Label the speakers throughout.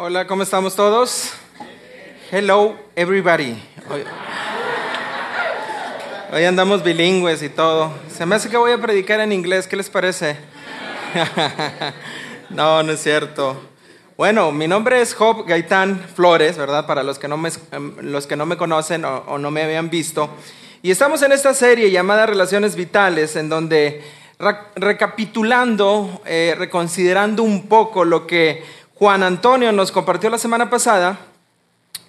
Speaker 1: Hola, ¿cómo estamos todos? Hello, everybody. Hoy, andamos bilingües y todo. Se me hace que voy a predicar en inglés, ¿qué les parece? no, no es cierto. Bueno, mi nombre es Job Gaitán Flores, ¿verdad? Para los que no me, em, los que no me conocen o, o no me habían visto. Y estamos en esta serie llamada Relaciones Vitales, en donde recapitulando, eh, reconsiderando un poco lo que Juan Antonio nos compartió la semana pasada,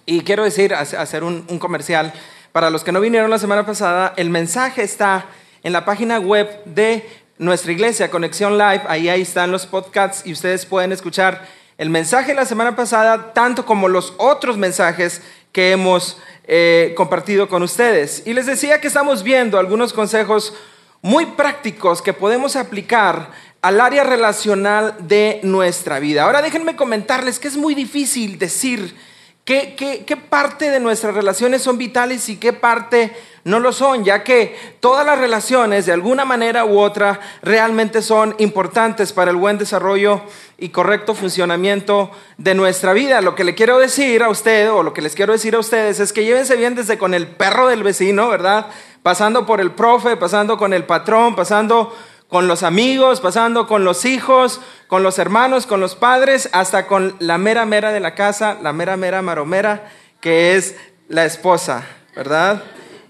Speaker 1: y quiero decir, hacer un, comercial, para los que no vinieron la semana pasada, el mensaje está en la página web de nuestra iglesia, Conexión Live, ahí, ahí están los podcasts y ustedes pueden escuchar el mensaje de la semana pasada, tanto como los otros mensajes que hemos eh, compartido con ustedes. Y les decía que estamos viendo algunos consejos muy prácticos que podemos aplicar al área relacional de nuestra vida. Ahora déjenme comentarles que es muy difícil decir qué, qué, parte de nuestras relaciones son vitales y qué parte no lo son, ya que todas las relaciones de alguna manera u otra realmente son importantes para el buen desarrollo y correcto funcionamiento de nuestra vida. Lo que le quiero decir a usted o lo que les quiero decir a ustedes es que llévense bien desde con el perro del vecino, ¿verdad? Pasando por el profe, pasando con el patrón, pasando con los amigos, pasando con los hijos, con los hermanos, con los padres, hasta con la mera mera de la casa, la mera mera maromera, que es la esposa, ¿verdad?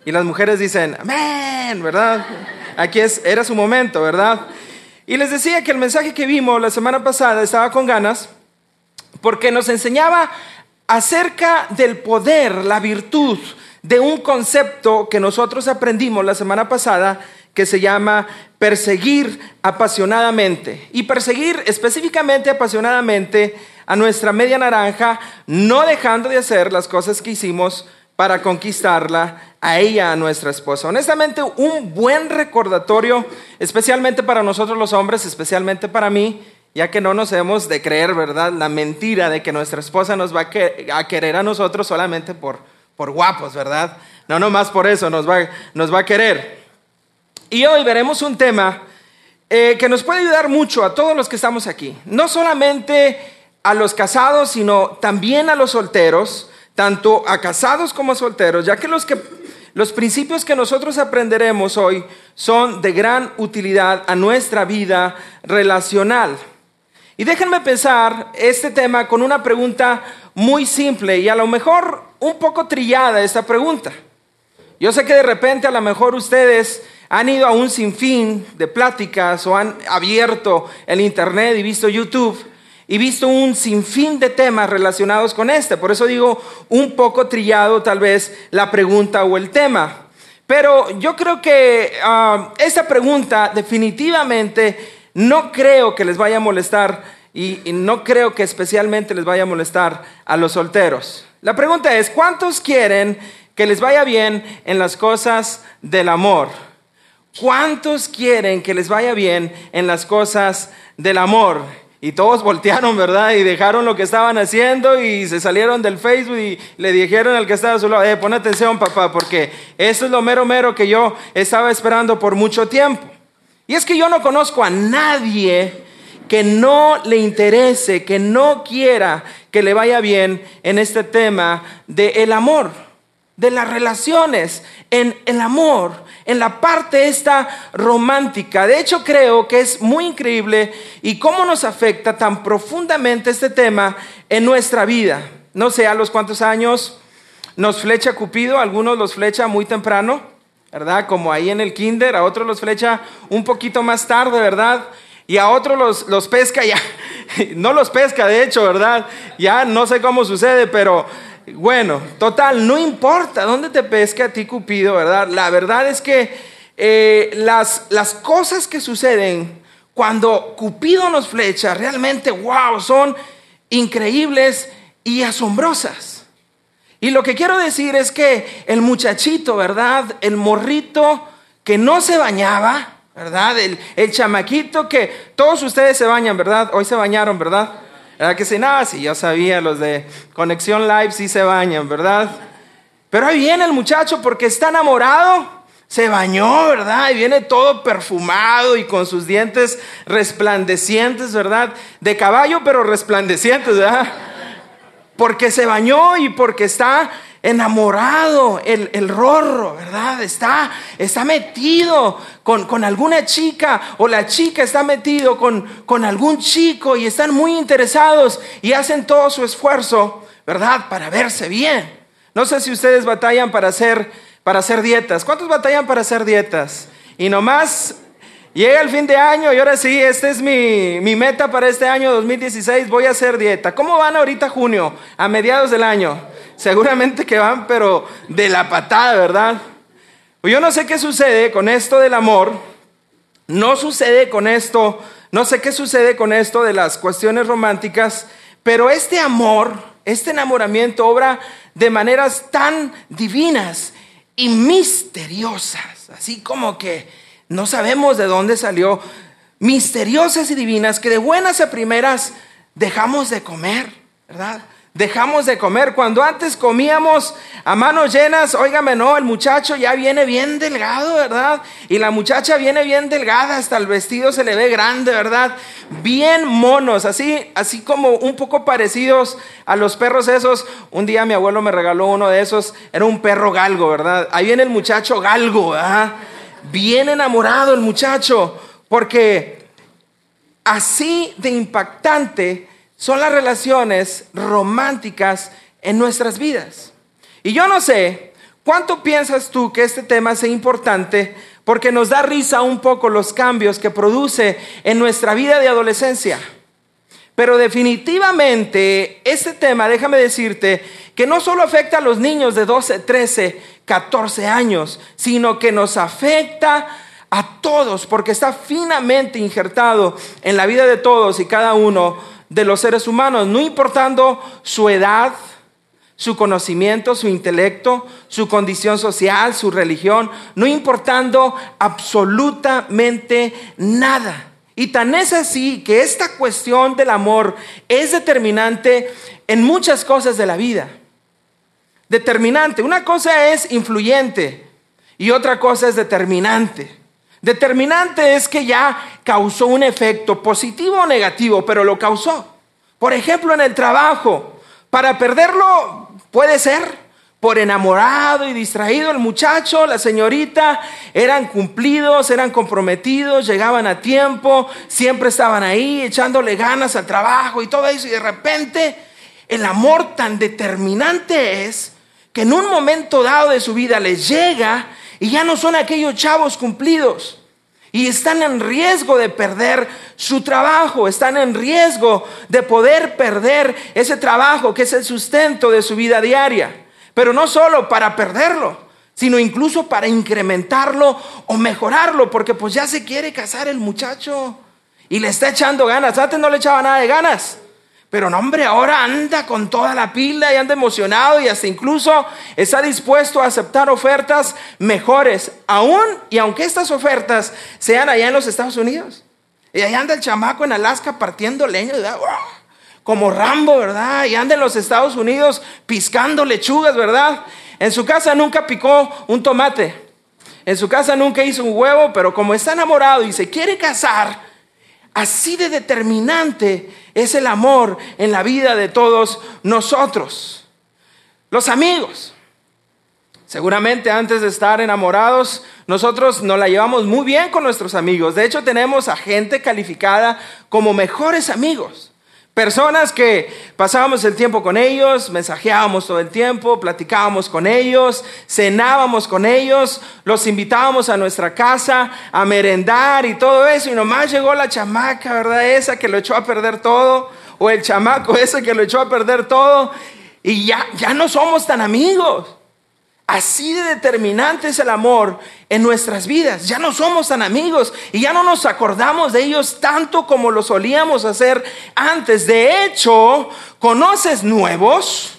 Speaker 1: Y las mujeres dicen, amén, ¿verdad? Aquí es, era su momento, ¿verdad? Y les decía que el mensaje que vimos la semana pasada estaba con ganas porque nos enseñaba acerca del poder, la virtud de un concepto que nosotros aprendimos la semana pasada que se llama perseguir apasionadamente. Y perseguir específicamente apasionadamente a nuestra media naranja, no dejando de hacer las cosas que hicimos para conquistarla a ella, a nuestra esposa. Honestamente, un buen recordatorio, especialmente para nosotros los hombres, especialmente para mí, ya que no nos hemos de creer, ¿verdad? La mentira de que nuestra esposa nos va a querer a nosotros solamente por, por guapos, ¿verdad? No, no más por eso nos va, nos va a querer. Y hoy veremos un tema eh, que nos puede ayudar mucho a todos los que estamos aquí. No solamente a los casados, sino también a los solteros tanto a casados como a solteros, ya que los, que los principios que nosotros aprenderemos hoy son de gran utilidad a nuestra vida relacional. Y déjenme pensar este tema con una pregunta muy simple y a lo mejor un poco trillada esta pregunta. Yo sé que de repente a lo mejor ustedes han ido a un sinfín de pláticas o han abierto el internet y visto YouTube y visto un sinfín de temas relacionados con este. Por eso digo un poco trillado tal vez la pregunta o el tema. Pero yo creo que ah, esta pregunta definitivamente no creo que les vaya a molestar y no creo que especialmente les vaya a molestar a los solteros. La pregunta es, ¿cuántos quieren que les vaya bien en las cosas del amor? ¿Cuántos quieren que les vaya bien en las cosas del amor? Y todos voltearon, ¿verdad? Y dejaron lo que estaban haciendo y se salieron del Facebook y le dijeron al que estaba a su lado, eh, pon atención papá, porque eso es lo mero mero que yo estaba esperando por mucho tiempo. Y es que yo no conozco a nadie que no le interese, que no quiera que le vaya bien en este tema del el amor, de las relaciones, en el amor, en la parte esta romántica. De hecho, creo que es muy increíble y cómo nos afecta tan profundamente este tema en nuestra vida. No sé a los cuántos años nos flecha Cupido, algunos los flecha muy temprano, ¿verdad? Como ahí en el kinder, a otros los flecha un poquito más tarde, ¿verdad? Y a otros los, los pesca ya, no los pesca de hecho, ¿verdad? Ya no sé cómo sucede, pero bueno, total, no importa dónde te pesque a ti Cupido, ¿verdad? La verdad es que eh, las, las cosas que suceden cuando Cupido nos flecha realmente, wow, son increíbles y asombrosas. Y lo que quiero decir es que el muchachito, ¿verdad? El morrito que no se bañaba, ¿verdad? El, el chamaquito que todos ustedes se bañan, ¿verdad? Hoy se bañaron, ¿verdad? ¿Verdad que sí? Nada, sí, yo sabía, los de Conexión Live sí se bañan, ¿verdad? Pero ahí viene el muchacho porque está enamorado, se bañó, ¿verdad? Y viene todo perfumado y con sus dientes resplandecientes, ¿verdad? De caballo, pero resplandecientes, ¿verdad? porque se bañó y porque está enamorado, el, el rorro, ¿verdad? Está, está metido con, con, alguna chica o la chica está metido con, con algún chico y están muy interesados y hacen todo su esfuerzo, ¿verdad? Para verse bien. No sé si ustedes batallan para hacer, para hacer dietas. ¿Cuántos batallan para hacer dietas? Y nomás Llega el fin de año y ahora sí, esta es mi, mi, meta para este año 2016, voy a hacer dieta. ¿Cómo van ahorita junio, a mediados del año? Seguramente que van, pero de la patada, ¿verdad? Yo no sé qué sucede con esto del amor, no sucede con esto, no sé qué sucede con esto de las cuestiones románticas, pero este amor, este enamoramiento obra de maneras tan divinas y misteriosas, así como que no sabemos de dónde salió, misteriosas y divinas, que de buenas a primeras dejamos de comer, ¿verdad? Dejamos de comer. Cuando antes comíamos a manos llenas, óigame, no, el muchacho ya viene bien delgado, ¿verdad? Y la muchacha viene bien delgada, hasta el vestido se le ve grande, ¿verdad? Bien monos, así, así como un poco parecidos a los perros esos. Un día mi abuelo me regaló uno de esos, era un perro galgo, ¿verdad? Ahí viene el muchacho galgo, ¿verdad? Bien enamorado el muchacho, porque así de impactante son las relaciones románticas en nuestras vidas. Y yo no sé, ¿cuánto piensas tú que este tema sea importante? Porque nos da risa un poco los cambios que produce en nuestra vida de adolescencia. Pero definitivamente este tema, déjame decirte, que no solo afecta a los niños de 12, 13, 14 años, sino que nos afecta a todos, porque está finamente injertado en la vida de todos y cada uno de los seres humanos, no importando su edad, su conocimiento, su intelecto, su condición social, su religión, no importando absolutamente nada. Y tan es así que esta cuestión del amor es determinante en muchas cosas de la vida determinante. Una cosa es influyente y otra cosa es determinante. Determinante es que ya causó un efecto positivo o negativo, pero lo causó. Por ejemplo, en el trabajo, para perderlo puede ser por enamorado y distraído el muchacho, la señorita, eran cumplidos, eran comprometidos, llegaban a tiempo, siempre estaban ahí echándole ganas al trabajo y todo eso, y de repente el amor tan determinante es que en un momento dado de su vida les llega y ya no son aquellos chavos cumplidos. Y están en riesgo de perder su trabajo, están en riesgo de poder perder ese trabajo que es el sustento de su vida diaria. Pero no solo para perderlo, sino incluso para incrementarlo o mejorarlo, porque pues ya se quiere casar el muchacho y le está echando ganas. Antes no le echaba nada de ganas. Pero no, hombre, ahora anda con toda la pila y anda emocionado y hasta incluso está dispuesto a aceptar ofertas mejores, aún y aunque estas ofertas sean allá en los Estados Unidos. Y allá anda el chamaco en Alaska partiendo leña, como Rambo, ¿verdad? Y anda en los Estados Unidos piscando lechugas, ¿verdad? En su casa nunca picó un tomate. En su casa nunca hizo un huevo, pero como está enamorado y se quiere casar, así de determinante es el amor en la vida de todos nosotros. Los amigos. Seguramente antes de estar enamorados, nosotros nos la llevamos muy bien con nuestros amigos. De hecho, tenemos a gente calificada como mejores amigos. Personas que pasábamos el tiempo con ellos, mensajeábamos todo el tiempo, platicábamos con ellos, cenábamos con ellos, los invitábamos a nuestra casa a merendar y todo eso. Y nomás llegó la chamaca, ¿verdad? Esa que lo echó a perder todo, o el chamaco ese que lo echó a perder todo. Y ya, ya no somos tan amigos. Así de determinante es el amor en nuestras vidas. Ya no somos tan amigos y ya no nos acordamos de ellos tanto como lo solíamos hacer antes. De hecho, conoces nuevos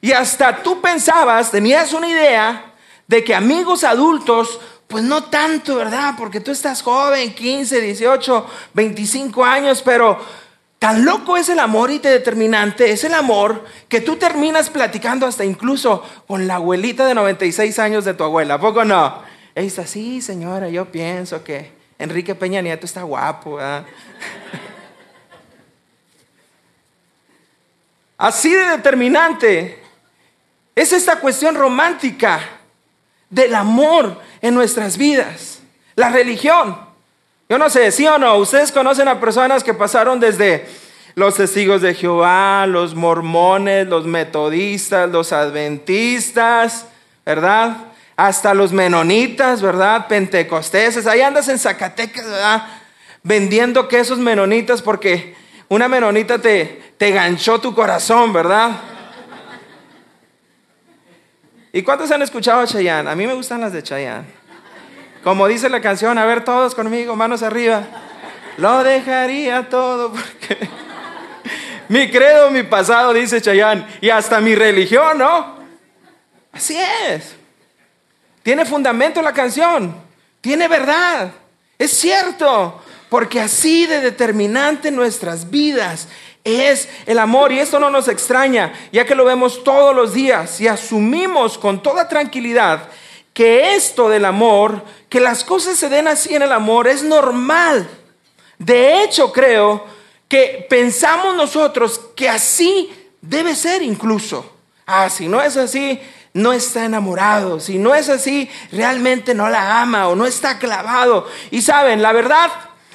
Speaker 1: y hasta tú pensabas, tenías una idea de que amigos adultos, pues no tanto, ¿verdad? Porque tú estás joven, 15, 18, 25 años, pero Tan loco es el amor y te determinante, es el amor que tú terminas platicando hasta incluso con la abuelita de 96 años de tu abuela. ¿A poco no? Ella dice, sí, señora, yo pienso que Enrique Peña Nieto está guapo. Así de determinante es esta cuestión romántica del amor en nuestras vidas. La religión. Yo no sé, sí o no, ustedes conocen a personas que pasaron desde los testigos de Jehová, los mormones, los metodistas, los adventistas, ¿verdad? Hasta los menonitas, ¿verdad? Pentecosteses. Ahí andas en Zacatecas, ¿verdad? Vendiendo quesos menonitas porque una menonita te, te ganchó tu corazón, ¿verdad? ¿Y cuántos han escuchado a Chayanne? A mí me gustan las de Chayanne. Como dice la canción, a ver todos conmigo, manos arriba. Lo dejaría todo porque mi credo, mi pasado, dice Chayanne, y hasta mi religión, ¿no? Así es. Tiene fundamento la canción, tiene verdad, es cierto, porque así de determinante nuestras vidas es el amor y esto no nos extraña, ya que lo vemos todos los días y asumimos con toda tranquilidad que esto del amor, que las cosas se den así en el amor, es normal. De hecho, creo que pensamos nosotros que así debe ser incluso. Ah, si no es así, no está enamorado. Si no es así, realmente no la ama o no está clavado. Y saben, la verdad,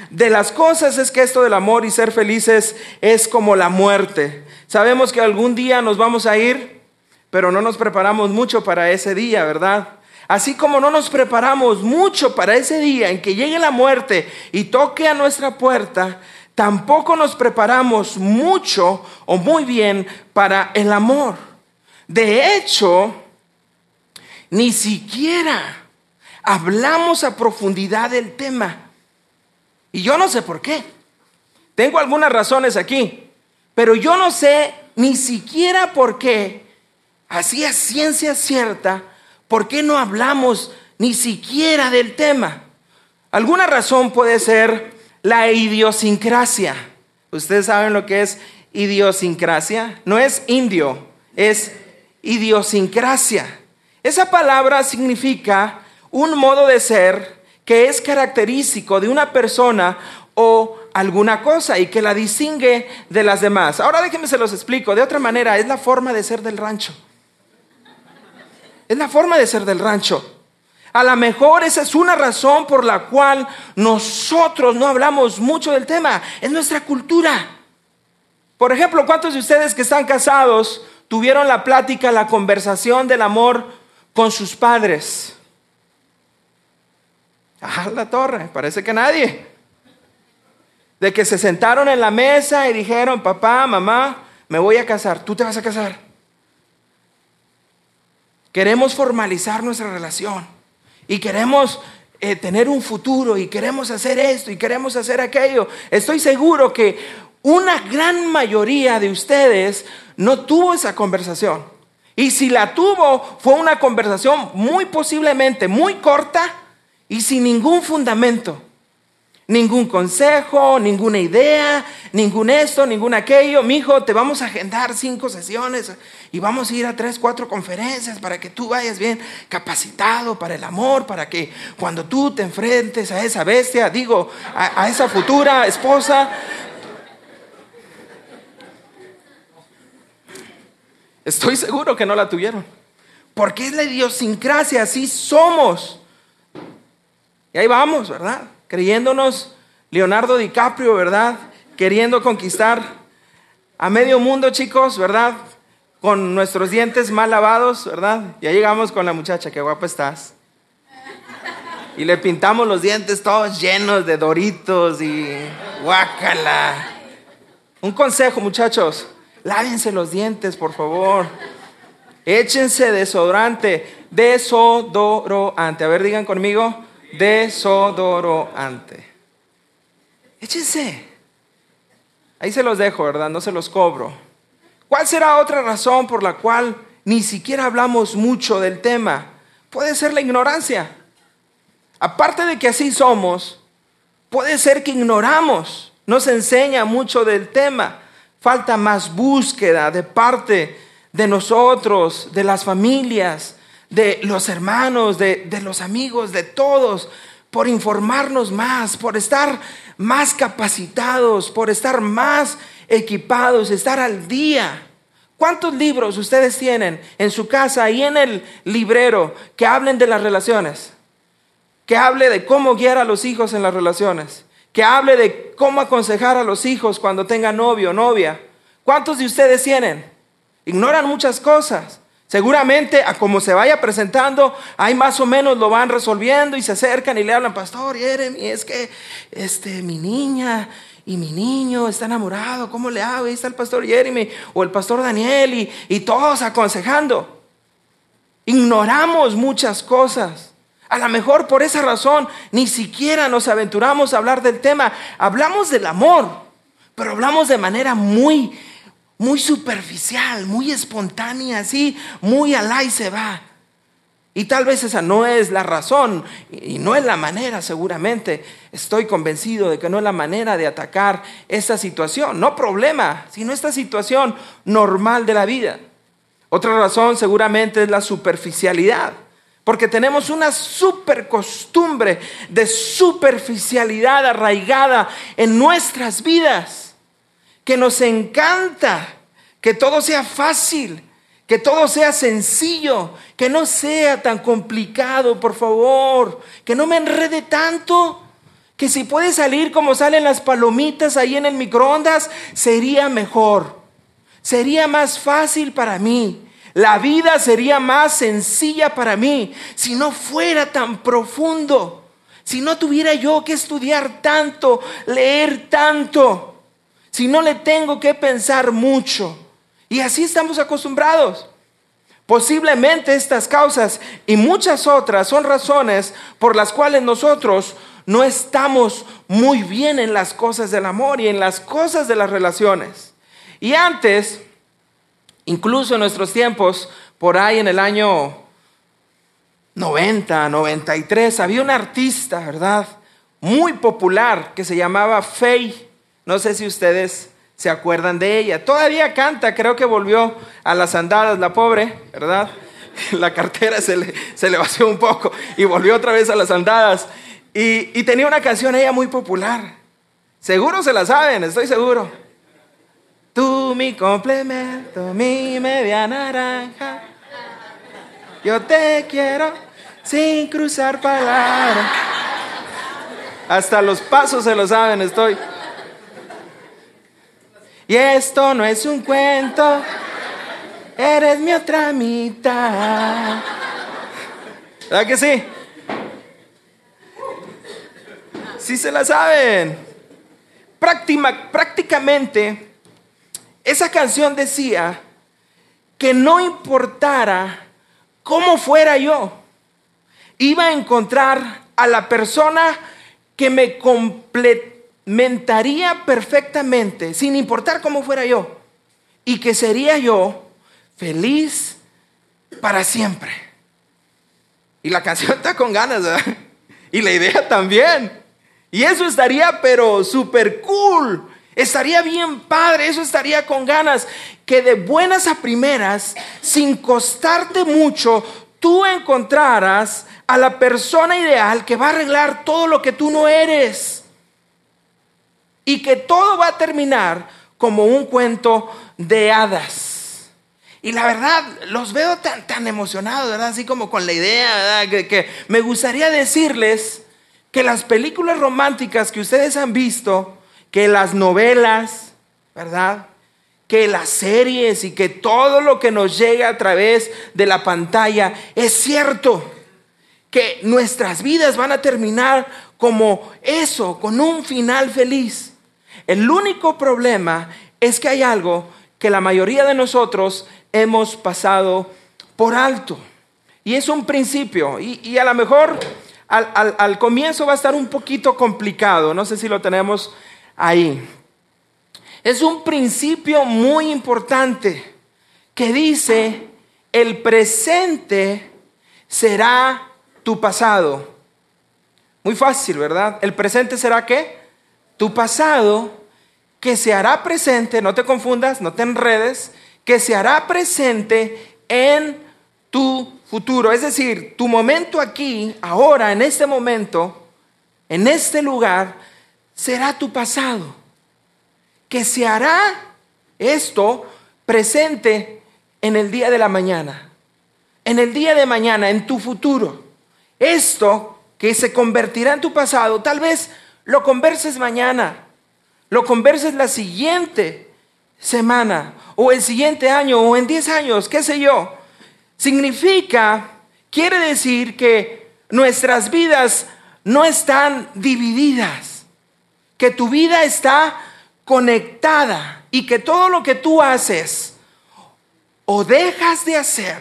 Speaker 1: de las cosas es que esto del amor y ser felices es como la muerte. Sabemos que algún día nos vamos a ir, pero no nos preparamos mucho para ese día, ¿verdad? Así como no nos preparamos mucho para ese día en que llegue la muerte y toque a nuestra puerta, tampoco nos preparamos mucho o muy bien para el amor. De hecho, ni siquiera hablamos a profundidad del tema. Y yo no sé por qué. Tengo algunas razones aquí, pero yo no sé ni siquiera por qué, así es ciencia cierta, por qué no hablamos ni siquiera del tema. Alguna razón puede ser la idiosincrasia. Ustedes saben lo que es idiosincrasia. No es indio, es idiosincrasia. Esa palabra significa un modo de ser que es característico de una persona o alguna cosa y que la distingue de las demás. Ahora déjenme se los explico. De otra manera, es la forma de ser del rancho. Es la forma de ser del rancho. A lo mejor esa es una razón por la cual nosotros no hablamos mucho del tema. Es nuestra cultura. Por ejemplo, ¿cuántos de ustedes que están casados tuvieron la plática, la conversación del amor con sus padres? Ah, la torre, parece que nadie. De que se sentaron en la mesa y dijeron, papá, mamá, me voy a casar, tú te vas a casar. Queremos formalizar nuestra relación y queremos eh, tener un futuro y queremos hacer esto y queremos hacer aquello. Estoy seguro que una gran mayoría de ustedes no tuvo esa conversación. Y si la tuvo, fue una conversación muy posiblemente muy corta y sin ningún fundamento. Ningún consejo, ninguna idea, ningún esto, ningún aquello. Mi hijo, te vamos a agendar cinco sesiones y vamos a ir a tres, cuatro conferencias para que tú vayas bien capacitado para el amor, para que cuando tú te enfrentes a esa bestia, digo, a, a esa futura esposa, estoy seguro que no la tuvieron. Porque es la idiosincrasia, así somos. Y ahí vamos, ¿verdad? Creyéndonos Leonardo DiCaprio, ¿verdad? Queriendo conquistar a medio mundo, chicos, ¿verdad? Con nuestros dientes mal lavados, ¿verdad? Ya llegamos con la muchacha, qué guapa estás. Y le pintamos los dientes todos llenos de doritos y guácala. Un consejo, muchachos, lávense los dientes, por favor. Échense desodorante, desodorante. A ver, digan conmigo, desodorante. Échense. Ahí se los dejo, ¿verdad? No se los cobro. ¿Cuál será otra razón por la cual ni siquiera hablamos mucho del tema? Puede ser la ignorancia. Aparte de que así somos, puede ser que ignoramos. No se enseña mucho del tema. Falta más búsqueda de parte de nosotros, de las familias, de los hermanos, de, los amigos, de todos, por informarnos más, por estar más capacitados, por estar más equipados, estar al día. ¿Cuántos libros ustedes tienen en su casa y en el librero que hablen de las relaciones? Que hable de cómo guiar a los hijos en las relaciones. Que hable de cómo aconsejar a los hijos cuando tengan novio o novia. ¿Cuántos de ustedes tienen? Ignoran muchas cosas. Seguramente a como se vaya presentando, ahí más o menos lo van resolviendo y se acercan y le hablan, pastor Jeremy, es que este, mi niña y mi niño está enamorado, ¿cómo le hago? Ahí está el pastor Jeremy o el pastor Daniel y, y todos aconsejando. Ignoramos muchas cosas. A lo mejor por esa razón ni siquiera nos aventuramos a hablar del tema. Hablamos del amor, pero hablamos de manera muy muy superficial, muy espontánea, así, muy alá y se va. Y tal vez esa no es la razón y no es la manera, seguramente. Estoy convencido de que no es la manera de atacar esta situación, no problema, sino esta situación normal de la vida. Otra razón seguramente es la superficialidad, porque tenemos una super costumbre de superficialidad arraigada en nuestras vidas que nos encanta que todo sea fácil, que todo sea sencillo, que no sea tan complicado, por favor, que no me enrede tanto, que si puede salir como salen las palomitas ahí en el microondas, sería mejor, sería más fácil para mí. La vida sería más sencilla para mí si no fuera tan profundo, si no tuviera yo que estudiar tanto, leer tanto si no le tengo que pensar mucho. Y así estamos acostumbrados. Posiblemente estas causas y muchas otras son razones por las cuales nosotros no estamos muy bien en las cosas del amor y en las cosas de las relaciones. Y antes, incluso en nuestros tiempos, por ahí en el año 90, 93, había un artista, ¿verdad? Muy popular que se llamaba Faye no sé si ustedes se acuerdan de ella. Todavía canta, creo que volvió a las andadas, la pobre, ¿verdad? La cartera se le, se le vació un poco y volvió otra vez a las andadas. Y, y tenía una canción ella muy popular. Seguro se la saben, estoy seguro. Tú mi complemento, mi media naranja. Yo te quiero sin cruzar palabras. Hasta los pasos se lo saben, estoy. Y esto no es un cuento, eres mi otra mitad. ¿Verdad que sí? Sí se la saben. prácticamente, esa canción decía que no importara cómo fuera yo, iba a encontrar a la persona que me completara mentaría perfectamente, sin importar cómo fuera yo, y que sería yo feliz para siempre. Y la canción está con ganas. Y la idea también. Y eso estaría, pero súper cool. Estaría bien padre, eso estaría con ganas. Que de buenas a primeras, sin costarte mucho, tú encontraras a la persona ideal que va a arreglar todo lo que tú no eres y que todo va a terminar como un cuento de hadas. Y la verdad, los veo tan, tan emocionados, ¿verdad? Así como con la idea, ¿verdad? Que, que me gustaría decirles que las películas románticas que ustedes han visto, que las novelas, ¿verdad? Que las series y que todo lo que nos llega a través de la pantalla es cierto. Que nuestras vidas van a terminar como eso, con un final feliz. El único problema es que hay algo que la mayoría de nosotros hemos pasado por alto. Y es un principio. Y, a lo mejor al, al comienzo va a estar un poquito complicado. No sé si lo tenemos ahí. Es un principio muy importante que dice, el presente será tu pasado. Muy fácil, ¿verdad? El presente será qué? Tu pasado que se hará presente, no te confundas, no te enredes, que se hará presente en tu futuro. Es decir, tu momento aquí, ahora, en este momento, en este lugar, será tu pasado. Que se hará esto presente en el día de la mañana, en el día de mañana, en tu futuro. Esto que se convertirá en tu pasado, tal vez lo converses mañana, lo converses la siguiente semana, o el siguiente año, o en 10 años, qué sé yo. Significa, quiere decir que nuestras vidas no están divididas, que tu vida está conectada y que todo lo que tú haces o dejas de hacer,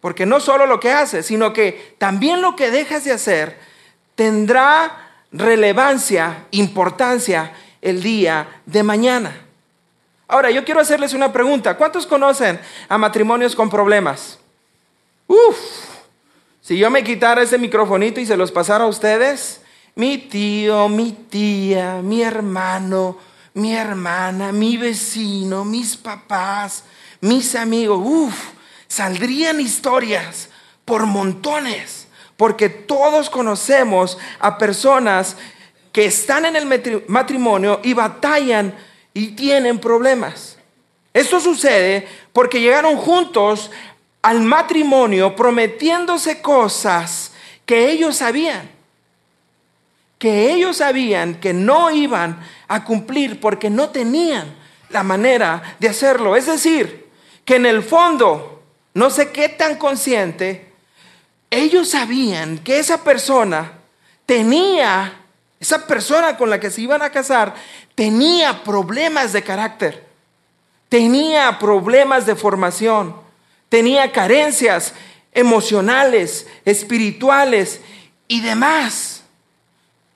Speaker 1: porque no solo lo que haces, sino que también lo que dejas de hacer tendrá relevancia, importancia el día de mañana. Ahora, yo quiero hacerles una pregunta. ¿Cuántos conocen a matrimonios con problemas? Uf, si yo me quitara ese microfonito y se los pasara a ustedes, mi tío, mi tía, mi hermano, mi hermana, mi vecino, mis papás, mis amigos, uff, saldrían historias por montones, porque todos conocemos a personas que están en el matrimonio y batallan y tienen problemas. Esto sucede porque llegaron juntos al matrimonio prometiéndose cosas que ellos sabían, que ellos sabían que no iban a cumplir porque no tenían la manera de hacerlo. Es decir, que en el fondo, no sé qué tan consciente, ellos sabían que esa persona tenía, esa persona con la que se iban a casar, tenía problemas de carácter, tenía problemas de formación tenía carencias emocionales, espirituales y demás.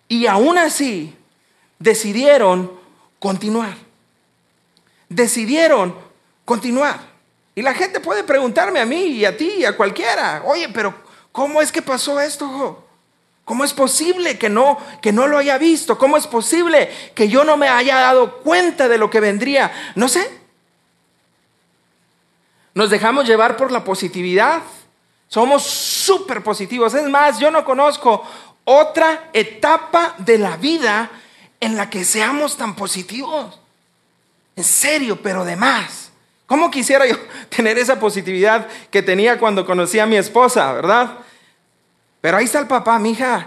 Speaker 1: Y aún así decidieron continuar. Decidieron continuar. Y la gente puede preguntarme a mí y a ti y a cualquiera, oye, pero ¿cómo es que pasó esto? ¿Cómo es posible que no, que no lo haya visto? ¿Cómo es posible que yo no me haya dado cuenta de lo que vendría? No sé, nos dejamos llevar por la positividad. Somos súper positivos. Es más, yo no conozco otra etapa de la vida en la que seamos tan positivos. En serio, pero de más. ¿Cómo quisiera yo tener esa positividad que tenía cuando conocí a mi esposa, verdad? Pero ahí está el papá, mija.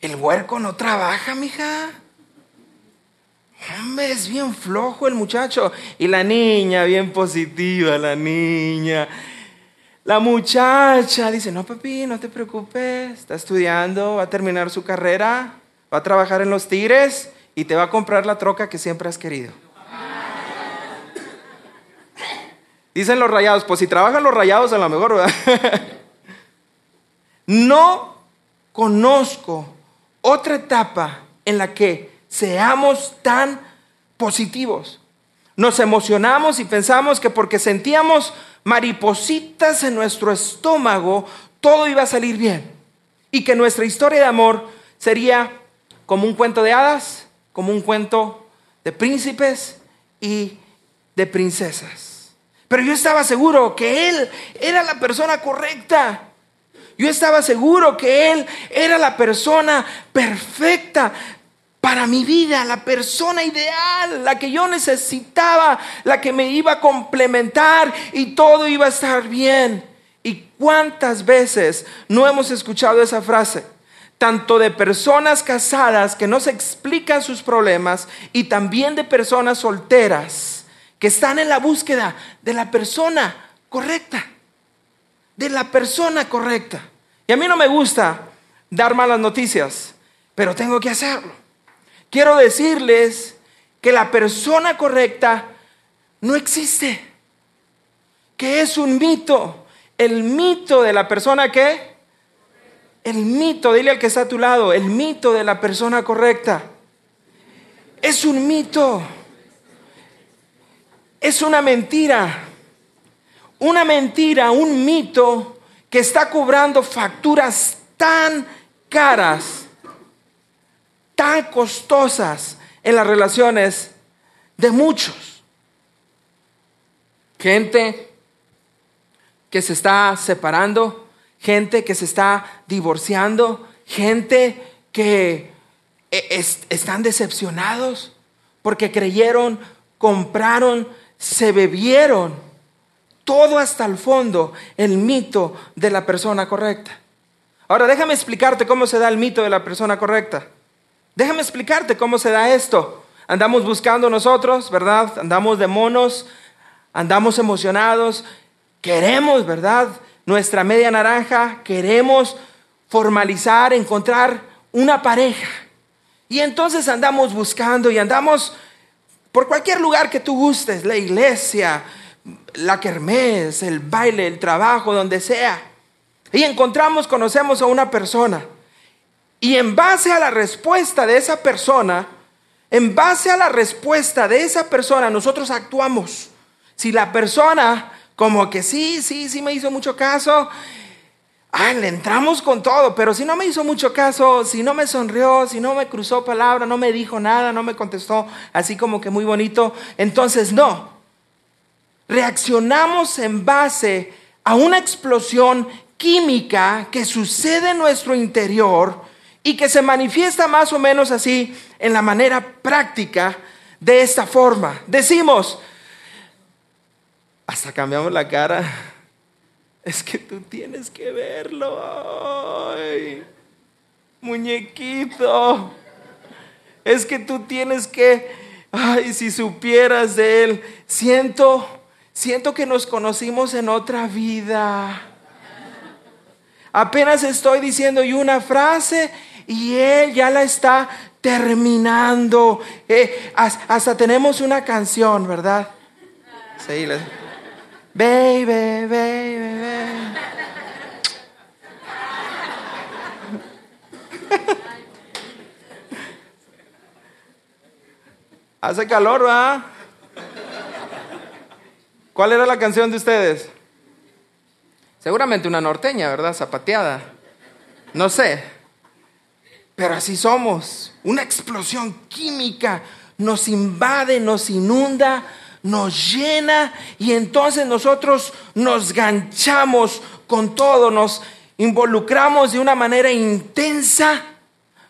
Speaker 1: El huerco no trabaja, mija. Hombre, es bien flojo el muchacho. Y la niña, bien positiva, la niña. La muchacha dice, no papi, no te preocupes, está estudiando, va a terminar su carrera, va a trabajar en los tigres y te va a comprar la troca que siempre has querido. Dicen los rayados, pues si trabajan los rayados a lo mejor, ¿verdad? no conozco otra etapa en la que seamos tan positivos. Nos emocionamos y pensamos que porque sentíamos maripositas en nuestro estómago, todo iba a salir bien. Y que nuestra historia de amor sería como un cuento de hadas, como un cuento de príncipes y de princesas. Pero yo estaba seguro que Él era la persona correcta. Yo estaba seguro que Él era la persona perfecta para mi vida, la persona ideal, la que yo necesitaba, la que me iba a complementar y todo iba a estar bien. ¿Y cuántas veces no hemos escuchado esa frase? Tanto de personas casadas que no se explican sus problemas y también de personas solteras que están en la búsqueda de la persona correcta. De la persona correcta. Y a mí no me gusta dar malas noticias, pero tengo que hacerlo quiero decirles que la persona correcta no existe, que es un mito. El mito de la persona que, el mito, dile al que está a tu lado, el mito de la persona correcta. Es un mito. Es una mentira. Una mentira, un mito que está cobrando facturas tan caras tan costosas en las relaciones de muchos. Gente que se está separando, gente que se está divorciando, gente que e, están decepcionados porque creyeron, compraron se bebieron todo hasta el fondo el mito de la persona correcta. Ahora déjame explicarte cómo se da el mito de la persona correcta. Déjame explicarte cómo se da esto. Andamos buscando nosotros, ¿verdad? Andamos de monos, andamos emocionados, queremos, ¿verdad? Nuestra media naranja, queremos formalizar, encontrar una pareja. Y entonces andamos buscando y andamos por cualquier lugar que tú gustes, la iglesia, la kermés, el baile, el trabajo, donde sea. Y encontramos, conocemos a una persona. Y en base a la respuesta de esa persona, en base a la respuesta de esa persona, nosotros actuamos. Si la persona como que sí, sí, sí me hizo mucho caso, ah, le entramos con todo, pero si no me hizo mucho caso, si no me sonrió, si no me cruzó palabra, no me dijo nada, no me contestó así como que muy bonito, entonces no. Reaccionamos en base a una explosión química que sucede en nuestro interior y que se manifiesta más o menos así en la manera práctica de esta forma. Decimos, hasta cambiamos la cara. Es que tú tienes que verlo. Muñequito. Es que tú tienes que, ay, si supieras de él, siento, siento que nos conocimos en otra vida. Apenas estoy diciendo y una frase y él ya la está terminando. Eh, hasta, tenemos una canción, ¿verdad? Sí, Baby, baby, baby. Hace calor, ¿verdad? ¿Cuál era la canción de ustedes? Seguramente una norteña, ¿verdad? Zapateada. No sé. Pero así somos. Una explosión química nos invade, nos inunda nos llena y entonces nosotros nos ganchamos con todo, nos involucramos de una manera intensa,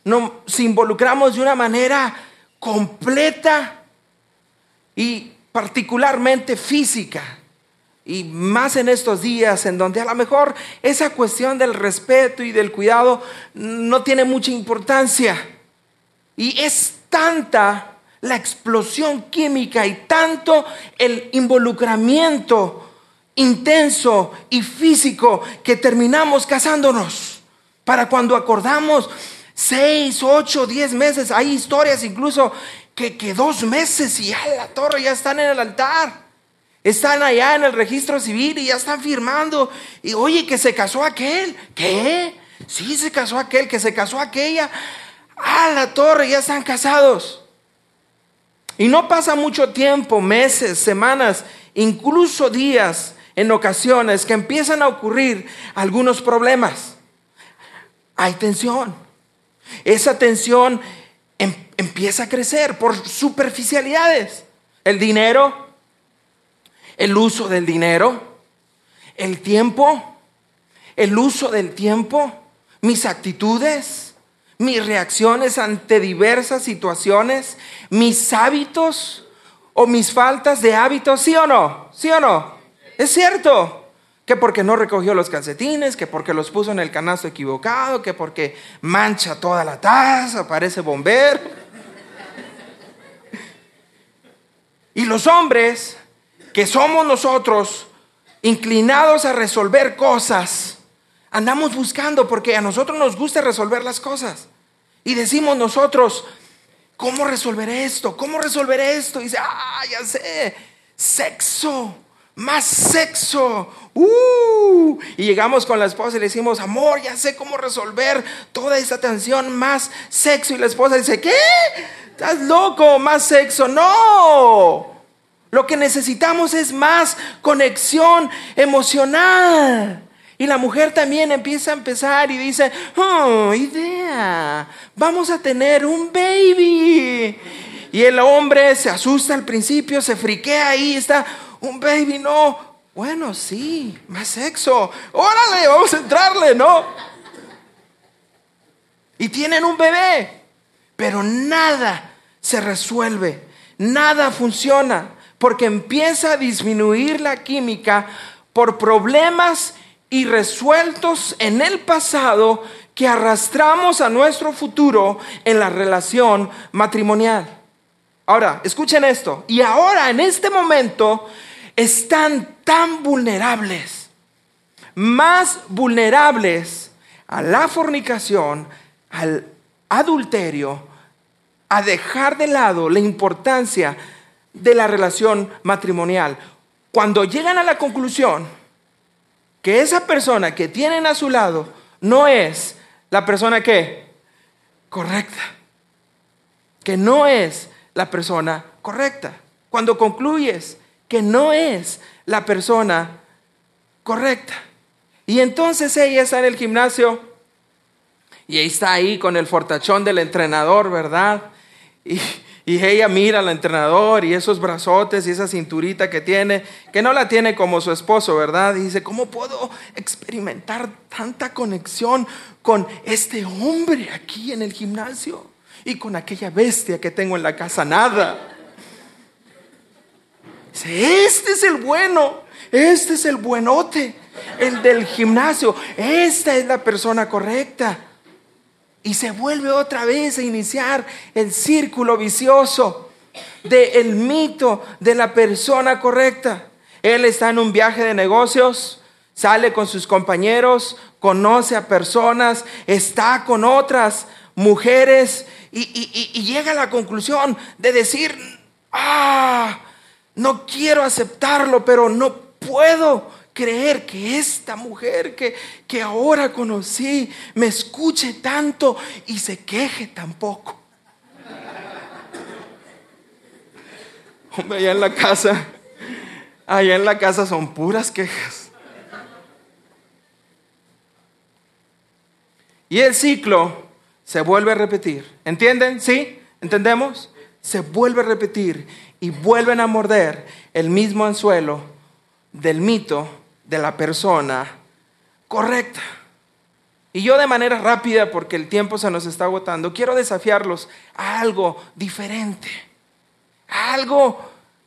Speaker 1: nos involucramos de una manera completa y particularmente física. Y más en estos días en donde a lo mejor esa cuestión del respeto y del cuidado no tiene mucha importancia. Y es tanta la explosión química y tanto el involucramiento intenso y físico que terminamos casándonos. Para cuando acordamos seis, ocho, diez meses, hay historias incluso que, que dos meses y ya la torre ya están en el altar. Están allá en el registro civil y ya están firmando. Y oye, que se casó aquel. ¿Qué? Sí, se casó aquel, que se casó aquella. Ah, la torre, ya están casados. Y no pasa mucho tiempo, meses, semanas, incluso días en ocasiones que empiezan a ocurrir algunos problemas. Hay tensión. Esa tensión empieza a crecer por superficialidades. El dinero, el uso del dinero, el tiempo, el uso del tiempo, mis actitudes, mis reacciones ante diversas situaciones, mis hábitos o mis faltas de hábitos, ¿sí o no? ¿Sí o no? Es cierto que porque no recogió los calcetines, que porque los puso en el canasto equivocado, que porque mancha toda la taza, parece bombero. Y los hombres, que somos nosotros, inclinados a resolver cosas, andamos buscando porque a nosotros nos gusta resolver las cosas. Y decimos nosotros, ¿cómo resolver esto? ¿Cómo resolver esto? Y dice, ah, ya sé, sexo, más sexo. Uh, y llegamos con la esposa y le decimos, amor, ya sé cómo resolver toda esta tensión, más sexo. Y la esposa dice, ¿qué? ¿Estás loco? Más sexo. No. Lo que necesitamos es más conexión emocional. Y la mujer también empieza a empezar y dice, oh, idea, vamos a tener un baby. Y el hombre se asusta al principio, se friquea ahí, está, un baby, no. Bueno, sí, más sexo. Órale, vamos a entrarle, ¿no? Y tienen un bebé, pero nada se resuelve, nada funciona. porque empieza a disminuir la química por problemas irresueltos en el pasado que arrastramos a nuestro futuro en la relación matrimonial. Ahora, escuchen esto. Y ahora, en este momento, están tan vulnerables, más vulnerables a la fornicación, al adulterio, a dejar de lado la importancia de la relación matrimonial. Cuando llegan a la conclusión que esa persona que tienen a su lado no es la persona que correcta, que no es la persona correcta. Cuando concluyes que no es la persona correcta. Y entonces ella está en el gimnasio y está ahí con el fortachón del entrenador, ¿verdad? Y, y ella mira al entrenador y esos brazotes y esa cinturita que tiene, que no la tiene como su esposo, ¿verdad? Y dice, ¿cómo puedo experimentar tanta conexión con este hombre aquí en el gimnasio? Y con aquella bestia que tengo en la casa, nada. Dice, este es el bueno, este es el buenote, el del gimnasio, esta es la persona correcta. Y se vuelve otra vez a iniciar el círculo vicioso del mito de la persona correcta. Él está en un viaje de negocios, sale con sus compañeros, conoce a personas, está con otras mujeres y, y llega a la conclusión de decir, ah, no quiero aceptarlo, pero no puedo creer que esta mujer que, que ahora conocí me escuche tanto y se queje tan poco. Hombre, allá en la casa, allá en la casa son puras quejas. Y el ciclo se vuelve a repetir. ¿Entienden? ¿Sí? ¿Entendemos? Se vuelve a repetir y vuelven a morder el mismo anzuelo del mito de la persona correcta. Y yo de manera rápida, porque el tiempo se nos está agotando, quiero desafiarlos a algo diferente, a algo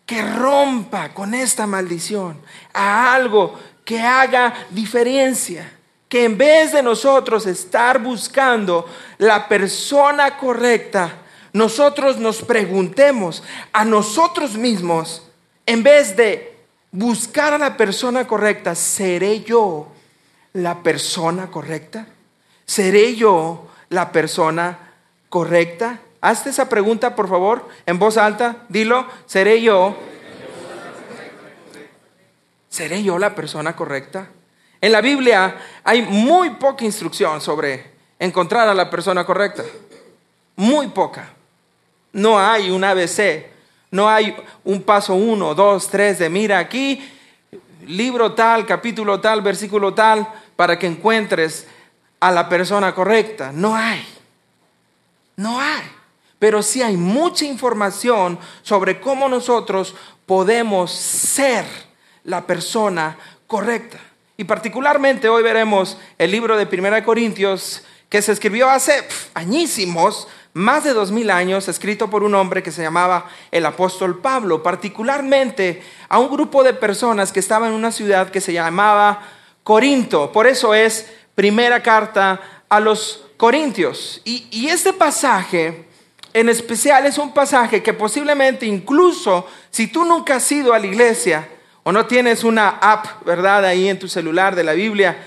Speaker 1: que rompa con esta maldición, a algo que haga diferencia, que en vez de nosotros estar buscando la persona correcta, nosotros nos preguntemos a nosotros mismos, en vez de buscar a la persona correcta, ¿seré yo la persona correcta? ¿Seré yo la persona correcta? Hazte esa pregunta, por favor, en voz alta. Dilo, ¿seré yo? ¿Seré yo la persona correcta? En la Biblia hay muy poca instrucción sobre encontrar a la persona correcta. Muy poca. No hay un ABC, no hay un paso uno, dos, tres de mira aquí, libro tal, capítulo tal, versículo tal, para que encuentres a la persona correcta. No hay. No hay. Pero sí hay mucha información sobre cómo nosotros podemos ser la persona correcta. Y particularmente hoy veremos el libro de Primera Corintios que se escribió hace añísimos, más de dos mil años, escrito por un hombre que se llamaba el apóstol Pablo, particularmente a un grupo de personas que estaban en una ciudad que se llamaba Corinto. Por eso es primera carta a los Corintios. Y, y este pasaje en especial es un pasaje que posiblemente incluso si tú nunca has ido a la iglesia o no tienes una app, ¿verdad? Ahí en tu celular de la Biblia,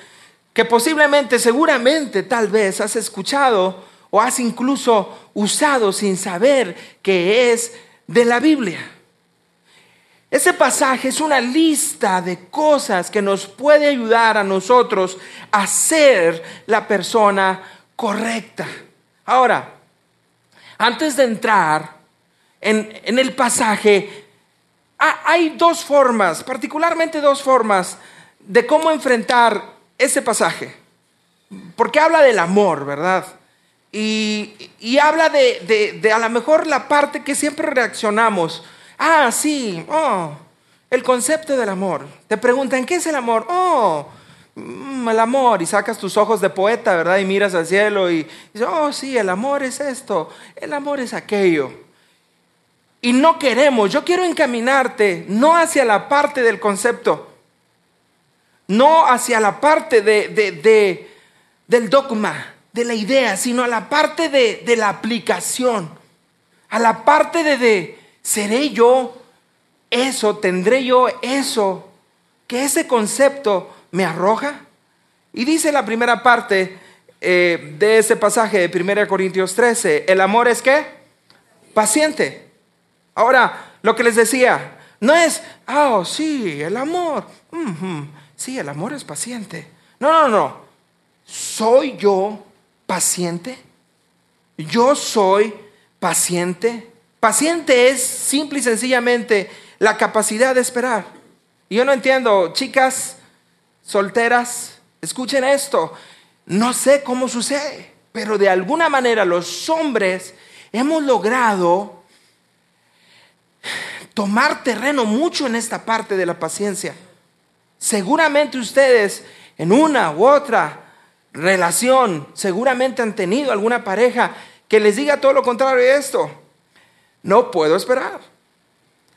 Speaker 1: que posiblemente, seguramente, tal vez has escuchado o has incluso usado sin saber que es de la Biblia. Ese pasaje es una lista de cosas que nos puede ayudar a nosotros a ser la persona correcta. Ahora, antes de entrar en, en el pasaje, hay dos formas, particularmente dos formas, de cómo enfrentar ese pasaje. Porque habla del amor, ¿verdad? Y, habla de, a lo mejor la parte que siempre reaccionamos. Ah, sí, oh, el concepto del amor. Te preguntan, ¿qué es el amor? Oh, mm, el amor. Y sacas tus ojos de poeta, ¿verdad? Y miras al cielo y dices, oh, sí, el amor es esto, el amor es aquello. y no queremos. Yo quiero encaminarte no hacia la parte del concepto, no hacia la parte de, del dogma, de la idea, sino a la parte de, de la aplicación, a la parte de, de, ¿seré yo eso? ¿Tendré yo eso? Que ese concepto me arroja. Y dice la primera parte eh, de ese pasaje de 1 Corintios 13, el amor es qué? Paciente. Ahora, lo que les decía, no es, oh, sí, el amor. Sí, el amor es paciente. No, no, no. ¿Soy yo paciente? Yo soy paciente. Paciente es simple y sencillamente la capacidad de esperar. Y yo no entiendo, chicas solteras, escuchen esto. No sé cómo sucede, pero de alguna manera los hombres hemos logrado tomar terreno mucho en esta parte de la paciencia. Seguramente ustedes en una u otra relación, seguramente han tenido alguna pareja que les diga todo lo contrario de esto. No puedo esperar.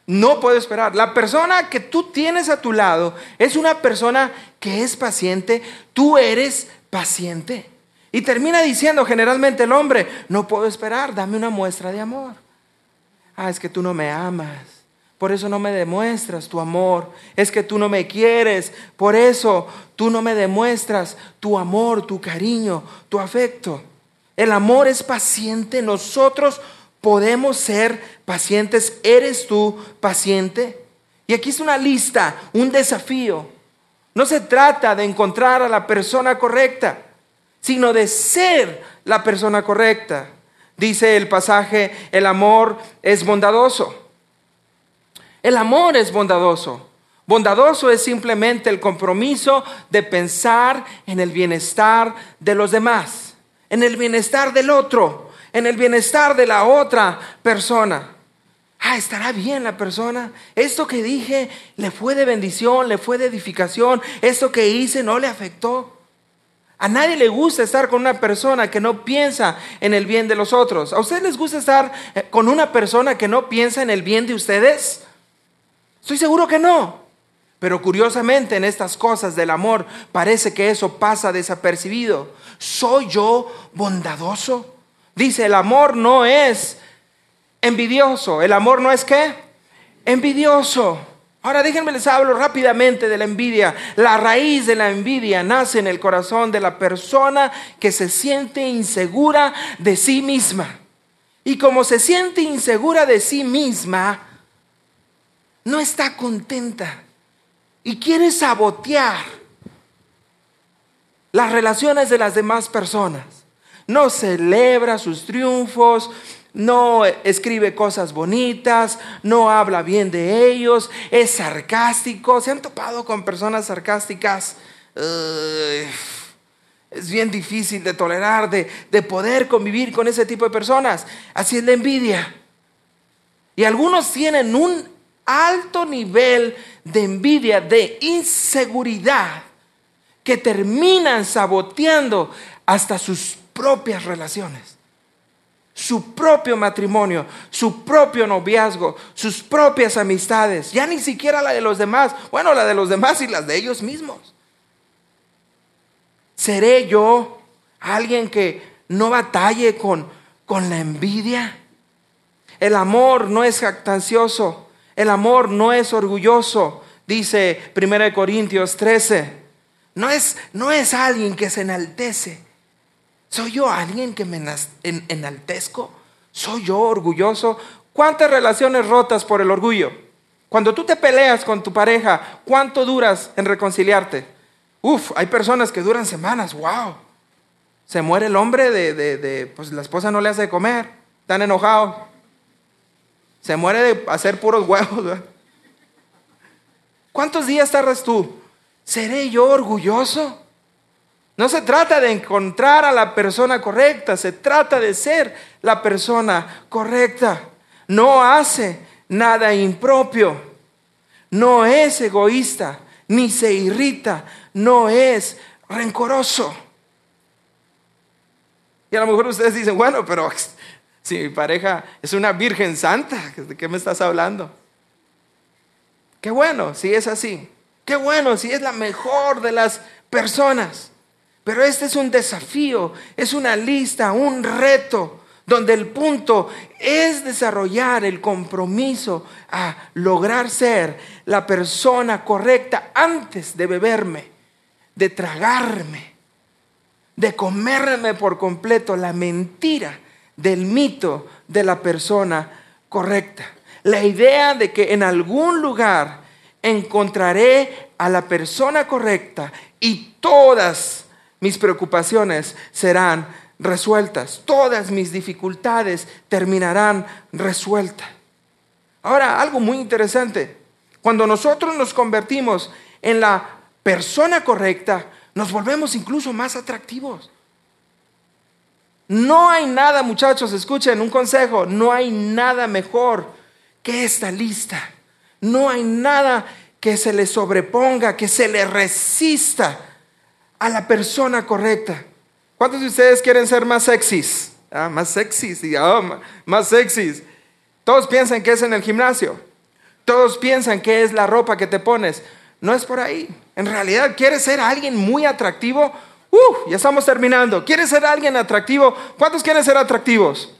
Speaker 1: No puedo esperar. La persona que tú tienes a tu lado es una persona que es paciente. Tú eres paciente. Y termina diciendo generalmente el hombre, no puedo esperar, dame una muestra de amor. Ah, es que tú no me amas. Por eso no me demuestras tu amor. Es que tú no me quieres. Por eso tú no me demuestras tu amor, tu cariño, tu afecto. El amor es paciente. Nosotros podemos ser pacientes. ¿Eres tú paciente? Y aquí es una lista, un desafío. No se trata de encontrar a la persona correcta, sino de ser la persona correcta. Dice el pasaje, el amor es bondadoso. El amor es bondadoso. Bondadoso es simplemente el compromiso de pensar en el bienestar de los demás, en el bienestar del otro, en el bienestar de la otra persona. Ah, estará bien la persona. Esto que dije le fue de bendición, le fue de edificación. Esto que hice no le afectó. A nadie le gusta estar con una persona que no piensa en el bien de los otros. ¿A ustedes les gusta estar eh, con una persona que no piensa en el bien de ustedes? Estoy seguro que no. Pero curiosamente en estas cosas del amor parece que eso pasa desapercibido. ¿Soy yo bondadoso? Dice, el amor no es envidioso. ¿El amor no es qué? Envidioso. Ahora déjenme les hablo rápidamente de la envidia. La raíz de la envidia nace en el corazón de la persona que se siente insegura de sí misma. Y como se siente insegura de sí misma, no está contenta y quiere sabotear las relaciones de las demás personas. No celebra sus triunfos, no escribe cosas bonitas, no habla bien de ellos, es sarcástico. ¿Se han topado con personas sarcásticas? es bien difícil de tolerar, de, de poder convivir con ese tipo de personas. Así es la envidia. Y algunos tienen un alto nivel de envidia, de inseguridad, que terminan saboteando hasta sus propias relaciones, su propio matrimonio, su propio noviazgo, sus propias amistades, ya ni siquiera la de los demás, bueno, la de los demás y las de ellos mismos. ¿Seré yo alguien que no batalle con, con la envidia? El amor no es jactancioso, el amor no es orgulloso, dice 1 Corintios 13. No es, no es alguien que se enaltece. ¿Soy yo alguien que me enaltezco? ¿Soy yo orgulloso? ¿Cuántas relaciones rotas por el orgullo? Cuando tú te peleas con tu pareja, ¿cuánto duras en reconciliarte? Uf, hay personas que duran semanas, wow. Se muere el hombre de, de, de pues la esposa no le hace de comer, están enojados. Se muere de hacer puros huevos. ¿Cuántos días tardas tú? ¿Seré yo orgulloso? No se trata de encontrar a la persona correcta, se trata de ser la persona correcta. No hace nada impropio, no es egoísta, ni se irrita, no es rencoroso. Y a lo mejor ustedes dicen, bueno, pero si mi pareja es una virgen santa, ¿de qué me estás hablando? Qué bueno si es así. Qué bueno si es la mejor de las personas. Pero este es un desafío, es una lista, un reto, donde el punto es desarrollar el compromiso a lograr ser la persona correcta antes de beberme, de tragarme, de comerme por completo la mentira del mito de la persona correcta. La idea de que en algún lugar encontraré a la persona correcta y todas mis preocupaciones serán resueltas, todas mis dificultades terminarán resueltas. Ahora, algo muy interesante, cuando nosotros nos convertimos en la persona correcta, nos volvemos incluso más atractivos. No hay nada, muchachos, escuchen un consejo, no hay nada mejor que esta lista. No hay nada que se le sobreponga, que se le resista a la persona correcta. ¿Cuántos de ustedes quieren ser más sexys? Ah, más sexys, ah, más sexys. Todos piensan que es en el gimnasio. Todos piensan que es la ropa que te pones. No es por ahí. En realidad, ¿quieres ser alguien muy atractivo? Ya estamos terminando. ¿Quieres ser alguien atractivo? ¿Cuántos quieren ser atractivos?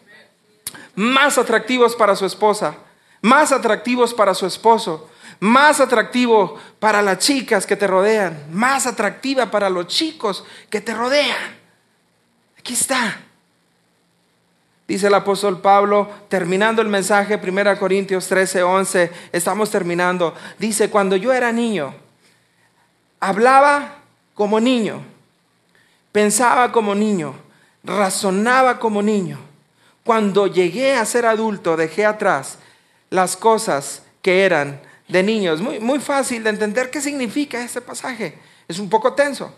Speaker 1: Más atractivos para su esposa, más atractivos para su esposo, más atractivo para las chicas que te rodean, más atractiva para los chicos que te rodean. Aquí está. Dice el apóstol Pablo, terminando el mensaje, 1 Corintios 13, 11, estamos terminando. Dice, cuando yo era niño, hablaba como niño Pensaba como niño, razonaba como niño. Cuando llegué a ser adulto, dejé atrás las cosas que eran de niños. Muy, muy fácil de entender qué significa este pasaje. Es un poco tenso.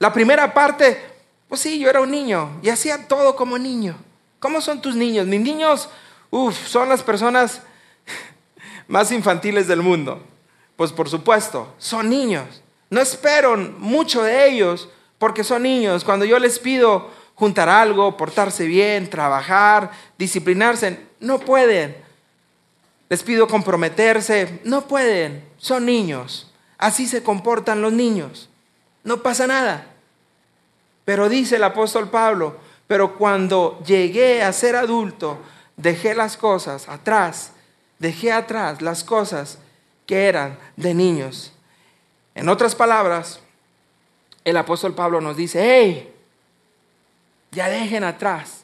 Speaker 1: La primera parte, pues sí, yo era un niño y hacía todo como niño. ¿Cómo son tus niños? Mis niños, uff, son las personas más infantiles del mundo. Pues por supuesto, son niños. No espero mucho de ellos porque son niños. Cuando yo les pido juntar algo, portarse bien, trabajar, disciplinarse, no pueden. Les pido comprometerse, no pueden. Son niños. Así se comportan los niños. No pasa nada. Pero dice el apóstol Pablo, pero cuando llegué a ser adulto, dejé las cosas atrás, dejé atrás las cosas que eran de niños. En otras palabras, el apóstol Pablo nos dice, hey, ya dejen atrás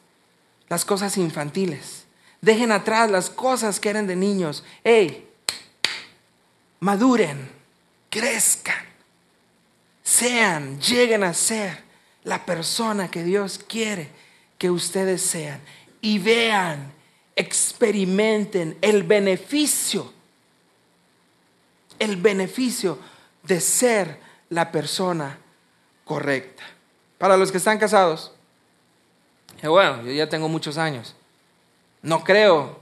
Speaker 1: las cosas infantiles, dejen atrás las cosas que eran de niños, hey, maduren, crezcan, sean, lleguen a ser la persona que Dios quiere que ustedes sean. Y vean, experimenten el beneficio, el beneficio de ser la persona correcta. Para los que están casados, bueno, yo ya tengo muchos años. No creo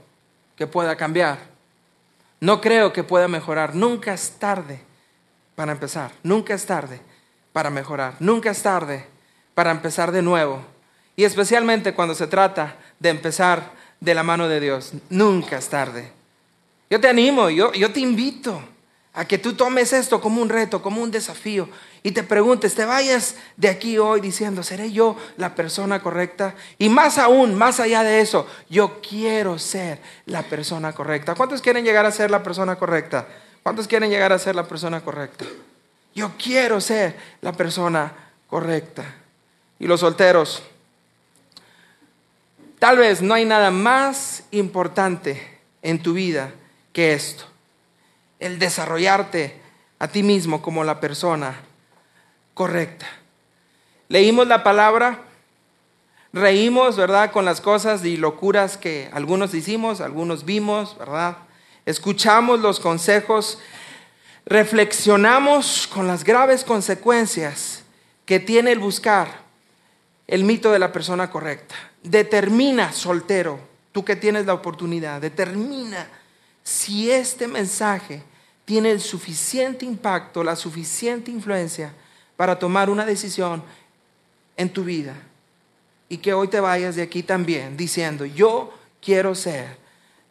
Speaker 1: que pueda cambiar. No creo que pueda mejorar. Nunca es tarde para empezar. Nunca es tarde para mejorar. Nunca es tarde para empezar de nuevo. Y especialmente cuando se trata de empezar de la mano de Dios. Nunca es tarde. Yo te animo, yo, yo te invito a que tú tomes esto como un reto, como un desafío y te preguntes, te vayas de aquí hoy diciendo, ¿seré yo la persona correcta? Y más aún, más allá de eso, yo quiero ser la persona correcta. ¿Cuántos quieren llegar a ser la persona correcta? ¿Cuántos quieren llegar a ser la persona correcta? Yo quiero ser la persona correcta. Y los solteros, tal vez no hay nada más importante en tu vida que esto el desarrollarte a ti mismo como la persona correcta. Leímos la palabra, reímos, ¿verdad? Con las cosas y locuras que algunos hicimos, algunos vimos, ¿verdad? Escuchamos los consejos, reflexionamos con las graves consecuencias que tiene el buscar el mito de la persona correcta. Determina, soltero, tú que tienes la oportunidad, determina si este mensaje tiene el suficiente impacto, la suficiente influencia para tomar una decisión en tu vida. y que hoy te vayas de aquí también diciendo, yo quiero ser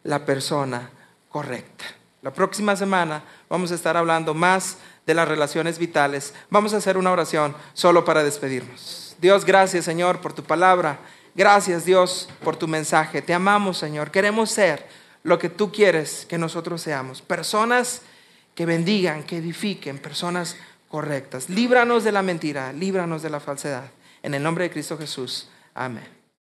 Speaker 1: la persona correcta. La próxima semana vamos a estar hablando más de las relaciones vitales. Vamos a hacer una oración solo para despedirnos. Dios, gracias Señor por tu palabra. Gracias Dios por tu mensaje. Te amamos Señor. Queremos ser lo que tú quieres que nosotros seamos. Personas que bendigan, que edifiquen, personas correctas. Líbranos de la mentira, líbranos de la falsedad. En el nombre de Cristo Jesús. Amén.